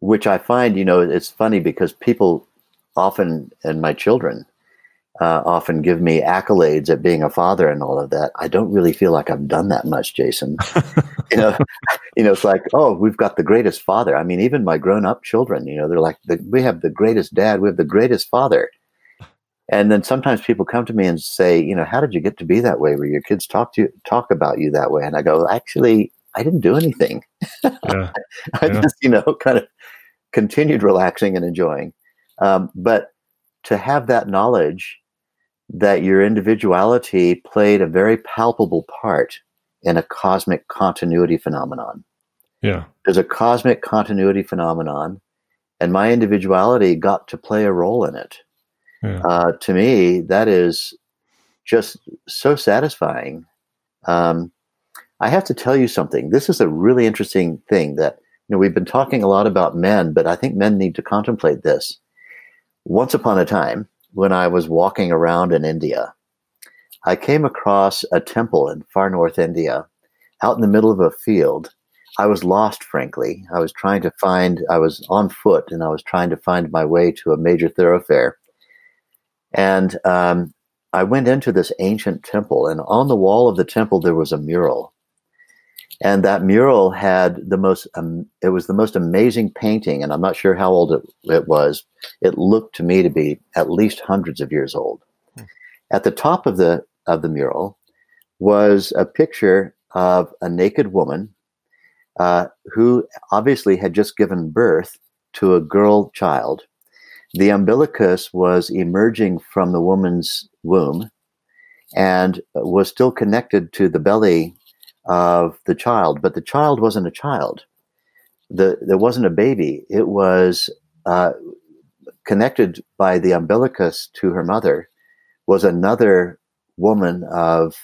which I find, you know, it's funny because people often, and my children, uh, often give me accolades at being a father and all of that. I don't really feel like I've done that much, Jason. you know, you know, it's like, oh, we've got the greatest father. I mean, even my grown-up children, you know, they're like, the, we have the greatest dad, we have the greatest father. And then sometimes people come to me and say, you know, how did you get to be that way? Where your kids talk to you, talk about you that way? And I go, actually, I didn't do anything. yeah I Yeah. just, you know, kind of continued relaxing and enjoying. Um, but to have that knowledge that your individuality played a very palpable part in a cosmic continuity phenomenon. yeah There's a cosmic continuity phenomenon, and my individuality got to play a role in it. Yeah Uh, to me, that is just so satisfying. Um, I have to tell you something. This is a really interesting thing that you know we've been talking a lot about men, but I think men need to contemplate this. Once upon a time, when I was walking around in India, I came across a temple in far north India, out in the middle of a field. I was lost, frankly. I was trying to find. I was on foot, and I was trying to find my way to a major thoroughfare. And um, I went into this ancient temple, and on the wall of the temple there was a mural, and that mural had the most. Um, it was the most amazing painting, and I'm not sure how old it, it was. It looked to me to be at least hundreds of years old. Hmm. At the top of the of the mural was a picture of a naked woman uh, who obviously had just given birth to a girl child the umbilicus was emerging from the woman's womb and was still connected to the belly of the child, but the child wasn't a child. The, there wasn't a baby. It was uh, connected by the umbilicus to her mother, was another woman of,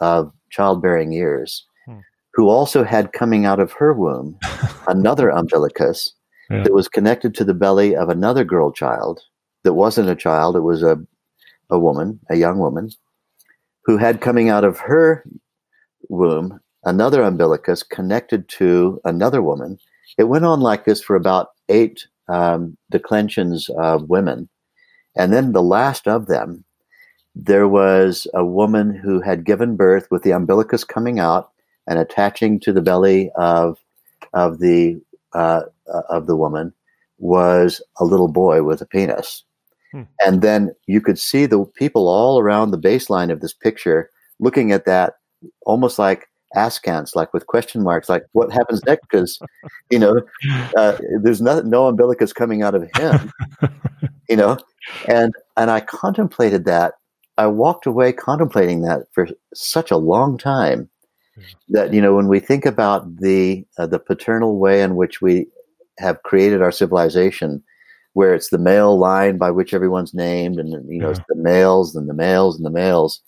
of childbearing years. Hmm. who also had coming out of her womb another umbilicus Yeah. that was connected to the belly of another girl child that wasn't a child, it was a, a woman, a young woman, who had coming out of her womb another umbilicus connected to another woman. It went on like this for about eight um, declensions of women. And then the last of them, there was a woman who had given birth with the umbilicus coming out and attaching to the belly of of the uh, uh, of the woman was a little boy with a penis. Hmm. And then you could see the people all around the baseline of this picture looking at that almost like askance, like with question marks, like what happens next? Because, you know, uh, there's no, no umbilicus coming out of him, you know, and, and I contemplated that. I walked away contemplating that for such a long time that, you know, when we think about the, uh, the paternal way in which we have created our civilization, where it's the male line by which everyone's named, and you know, it's the males and the males and the males,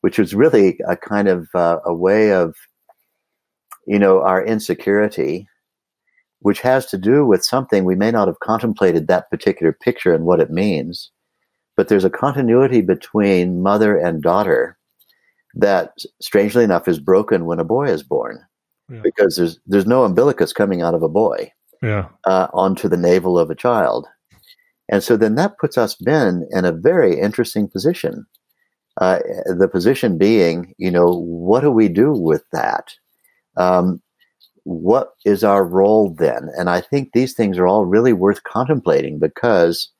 which was really a kind of uh, a way of, you know, our insecurity, which has to do with something we may not have contemplated that particular picture and what it means, but there's a continuity between mother and daughter that, strangely enough, is broken when a boy is born, Yeah. because there's there's no umbilicus coming out of a boy Yeah. uh, onto the navel of a child. And so then that puts us men in a very interesting position. Uh, the position being, you know, what do we do with that? Um, what is our role then? And I think these things are all really worth contemplating because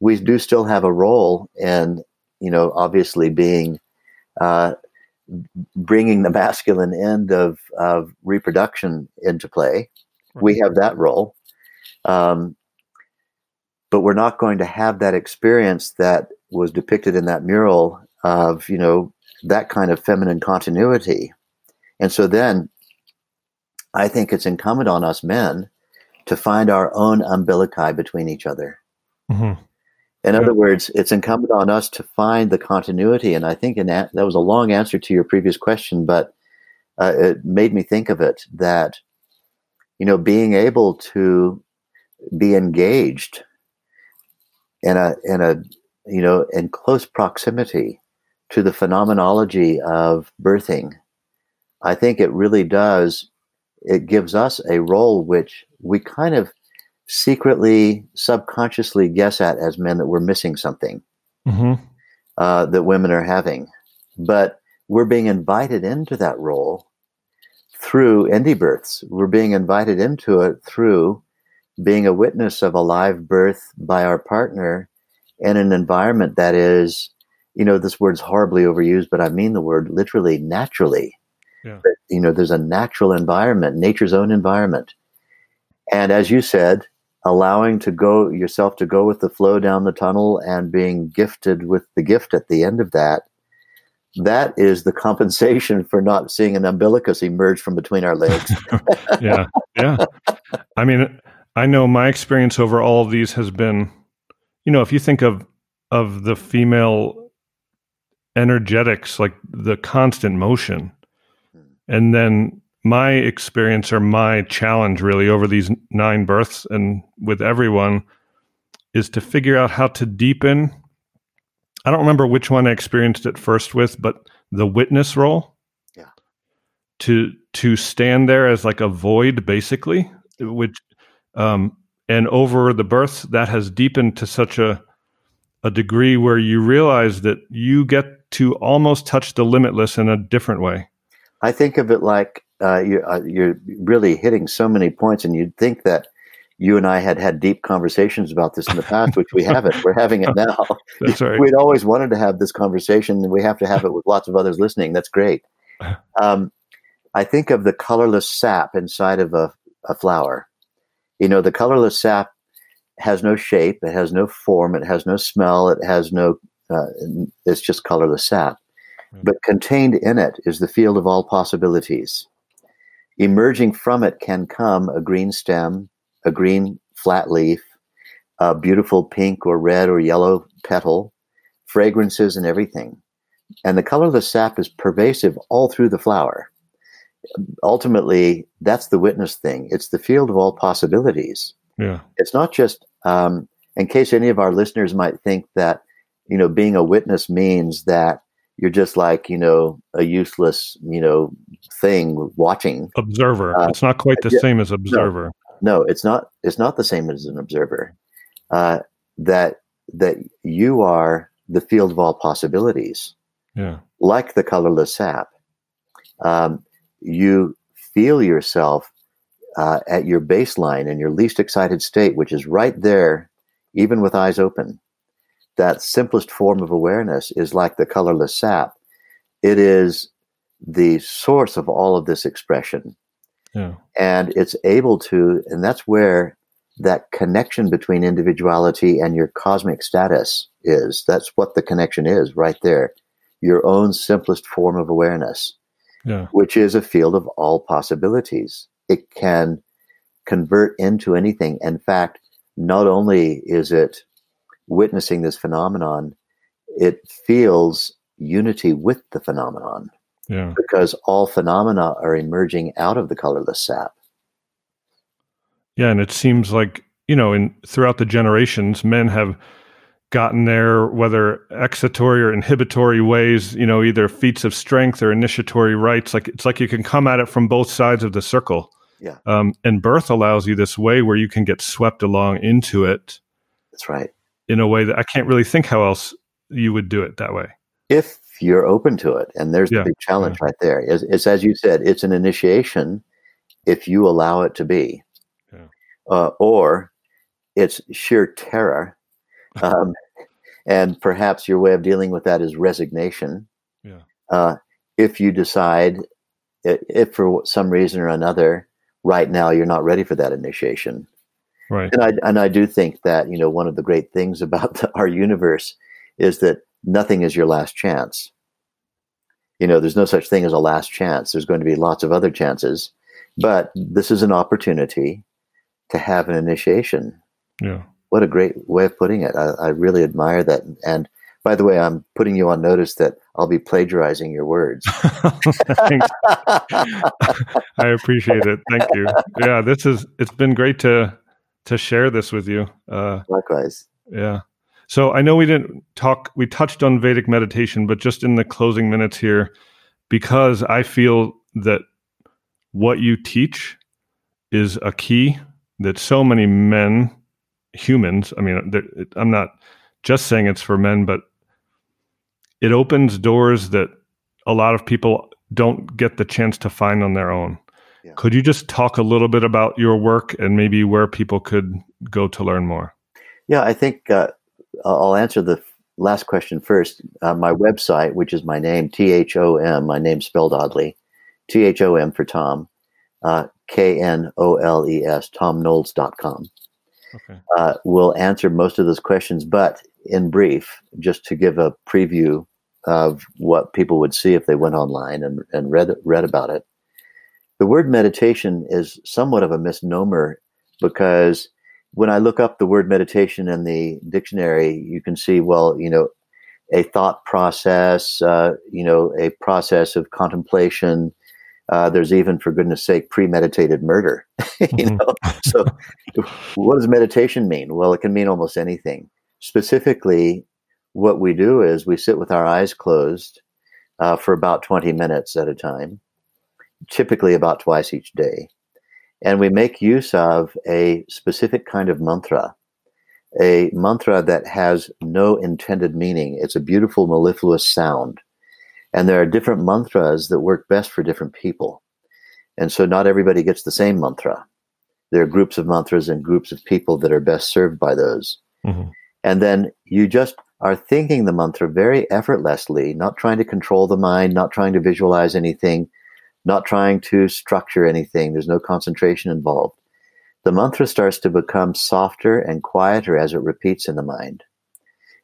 we do still have a role in, you know, obviously being uh, bringing the masculine end of, of reproduction into play. We have that role. Um, but we're not going to have that experience that was depicted in that mural of, you know, that kind of feminine continuity. And so then I think it's incumbent on us men to find our own umbilici between each other. hmm In Yeah. other words, it's incumbent on us to find the continuity. And I think in that, that was a long answer to your previous question, but uh, it made me think of it that, you know, being able to be engaged in a, in a, you know, in close proximity to the phenomenology of birthing, I think it really does, it gives us a role which we kind of secretly, subconsciously guess at as men that we're missing something hmm uh, that women are having. But we're being invited into that role through indie births. We're being invited into it through being a witness of a live birth by our partner in an environment that is, you know, this word's horribly overused, but I mean the word literally naturally. Yeah. That, You know, there's a natural environment, nature's own environment. And as you said, allowing to go yourself to go with the flow down the tunnel and being gifted with the gift at the end of that that is the compensation for not seeing an umbilicus emerge from between our legs yeah. Yeah. I mean, I know my experience over all of these has been, you know, if you think of of the female energetics, like the constant motion, hmm. and then my experience or my challenge really over these nine births and with everyone is to figure out how to deepen. I don't remember which one I experienced it first with, but the witness role. Yeah. To to stand there as like a void, basically, which um, and over the births that has deepened to such a a degree where you realize that you get to almost touch the limitless in a different way. i think of it like uh, you're, uh, you're really hitting so many points and you'd think that you and i had had deep conversations about this in the past which we haven't. We're having it now. That's right. we'd always wanted to have this conversation and we have to have it with lots of others listening. That's great. Um, i think of the colorless sap inside of a, a flower. You know the colorless sap has no shape it has no form it has no smell it has no uh, it's just colorless sap. But contained in it is the field of all possibilities. Emerging from it can come a green stem a green flat leaf a beautiful pink or red or yellow petal fragrances and everything and the colorless sap is pervasive all through the flower ultimately, that's the witness thing. It's the field of all possibilities. Yeah. It's not just, um, in case any of our listeners might think that, you know, being a witness means that you're just like, you know, a useless, you know, thing watching. Observer. Uh, it's not quite the yeah, same as observer. No, it's not. It's not the same as an observer. Uh, that that you are the field of all possibilities. Yeah. Like the colorless sap. Um, you feel yourself uh, at your baseline in your least excited state, which is right there, even with eyes open. That simplest form of awareness is like the colorless sap. It is the source of all of this expression. Yeah. And it's able to, and that's where that connection between individuality and your cosmic status is. That's what the connection is right there. Your own simplest form of awareness, yeah. which is a field of all possibilities. It can convert into anything. In fact, not only is it witnessing this phenomenon, it feels unity with the phenomenon. Yeah. Because all phenomena are emerging out of the colorless sap. Yeah, and it seems like you know, in throughout the generations, men have gotten there, whether excitatory or inhibitory ways. You know, either feats of strength or initiatory rites. Like it's like you can come at it from both sides of the circle. Yeah. Um, and birth allows you this way where you can get swept along into it. That's right. In a way that I can't really think how else you would do it that way. If you're open to it, and there's yeah. the big challenge yeah. right there. It's, it's as you said, it's an initiation if you allow it to be uh, or it's sheer terror. Um, and perhaps your way of dealing with that is resignation. Yeah. Uh, if you decide, if for some reason or another, right now you're not ready for that initiation. Right. And I and I do think that you know one of the great things about the, our universe is that nothing is your last chance. You know, there's no such thing as a last chance. There's going to be lots of other chances, but this is an opportunity to have an initiation. Yeah. What a great way of putting it. I, I really admire that. And by the way, I'm putting you on notice that I'll be plagiarizing your words. I appreciate it. Thank you. Yeah, this is it's been great to to share this with you. Uh, Likewise. Yeah. So I know we didn't talk we touched on Vedic meditation, but just in the closing minutes here, because I feel that what you teach is a key that so many men, humans, I mean, I'm not just saying it's for men, but it opens doors that a lot of people don't get the chance to find on their own. Yeah. Could you just talk a little bit about your work and maybe where people could go to learn more? Yeah, I think uh, I'll answer the last question first. Uh, my website, which is my name, T H O M, my name spelled oddly, T H O M for Tom, uh, K N O L E S, thomknoles.com. Okay. Uh, we'll answer most of those questions, but in brief, just to give a preview of what people would see if they went online and, and read, read about it. The word meditation is somewhat of a misnomer because when I look up the word meditation in the dictionary, you can see, well, you know, a thought process, uh, you know, a process of contemplation, uh, there's even, for goodness sake, premeditated murder. you mm-hmm. know, so what does meditation mean? Well, it can mean almost anything. Specifically, what we do is we sit with our eyes closed uh, for about 20 minutes at a time, typically about twice each day, and we make use of a specific kind of mantra. A mantra that has no intended meaning. It's a beautiful mellifluous sound and there are different mantras that work best for different people. And so not everybody gets the same mantra. There are groups of mantras and groups of people that are best served by those. Mm-hmm. And then you just are thinking the mantra very effortlessly, not trying to control the mind, not trying to visualize anything, not trying to structure anything. There's no concentration involved. The mantra starts to become softer and quieter as it repeats in the mind.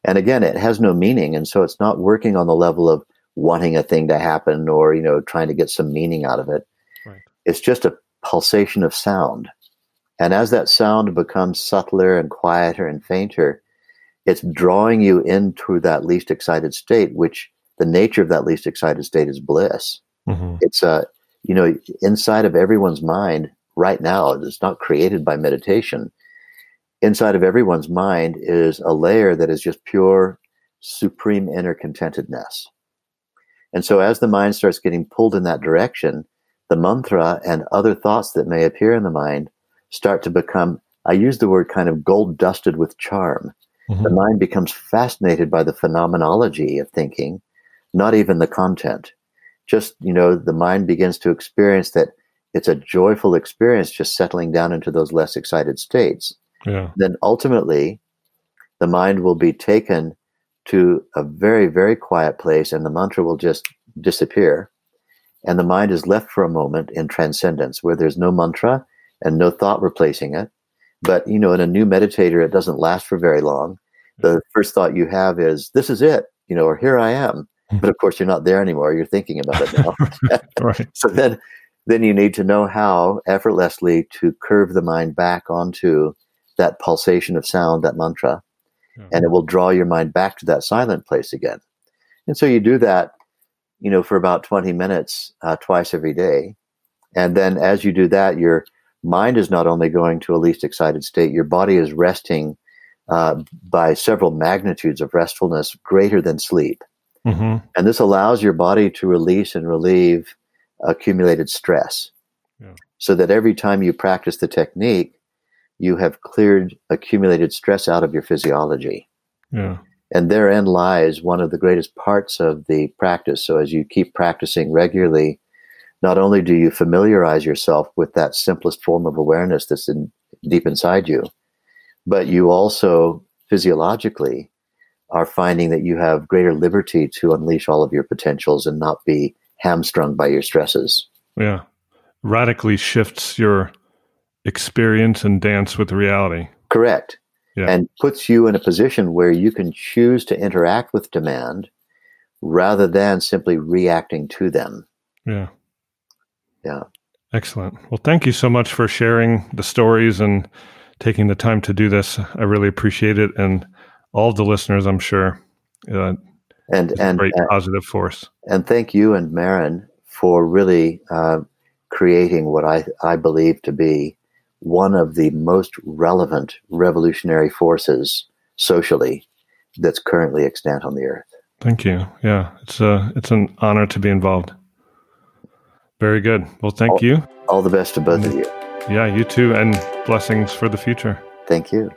And again, it has no meaning. And so it's not working on the level of wanting a thing to happen or you know trying to get some meaning out of it right. it's just a pulsation of sound and as that sound becomes subtler and quieter and fainter it's drawing you into that least excited state which the nature of that least excited state is bliss mm-hmm. it's a you know, inside of everyone's mind right now, it's not created by meditation. Inside of everyone's mind is a layer that is just pure, supreme inner contentedness. And so as the mind starts getting pulled in that direction, the mantra and other thoughts that may appear in the mind start to become, I use the word kind of gold dusted with charm. Mm-hmm. The mind becomes fascinated by the phenomenology of thinking, not even the content. Just, you know, the mind begins to experience that it's a joyful experience just settling down into those less excited states. Yeah. Then ultimately, the mind will be taken to a very, very quiet place and the mantra will just disappear. And the mind is left for a moment in transcendence where there's no mantra and no thought replacing it. But, you know, in a new meditator, it doesn't last for very long. The mm-hmm. first thought you have is, this is it, you know, or here I am. But of course, you're not there anymore. You're thinking about it now. right. So then, then you need to know how effortlessly to curve the mind back onto that pulsation of sound, that mantra, and it will draw your mind back to that silent place again. And so you do that, you know, for about 20 minutes uh, twice every day. And then as you do that, your mind is not only going to a least excited state, your body is resting uh, by several magnitudes of restfulness greater than sleep. Mm-hmm. And this allows your body to release and relieve accumulated stress. Yeah. So that every time you practice the technique, you have cleared accumulated stress out of your physiology. Yeah. And therein lies one of the greatest parts of the practice. So as you keep practicing regularly, not only do you familiarize yourself with that simplest form of awareness that's in, deep inside you, but you also physiologically are finding that you have greater liberty to unleash all of your potentials and not be hamstrung by your stresses. Yeah. Radically shifts your experience and dance with reality. Correct. Yeah. And puts you in a position where you can choose to interact with demand rather than simply reacting to them. Yeah. Yeah. Excellent. Well, thank you so much for sharing the stories and taking the time to do this. I really appreciate it. And all of the listeners, I'm sure, uh, and and great and, positive force. And thank you and Maryn for really uh, creating what I, I believe to be one of the most relevant revolutionary forces socially that's currently extant on the earth. Thank you. Yeah, it's a uh, it's an honor to be involved. Very good. Well, thank all, you. All the best to both of you. Yeah, you too, and blessings for the future. Thank you.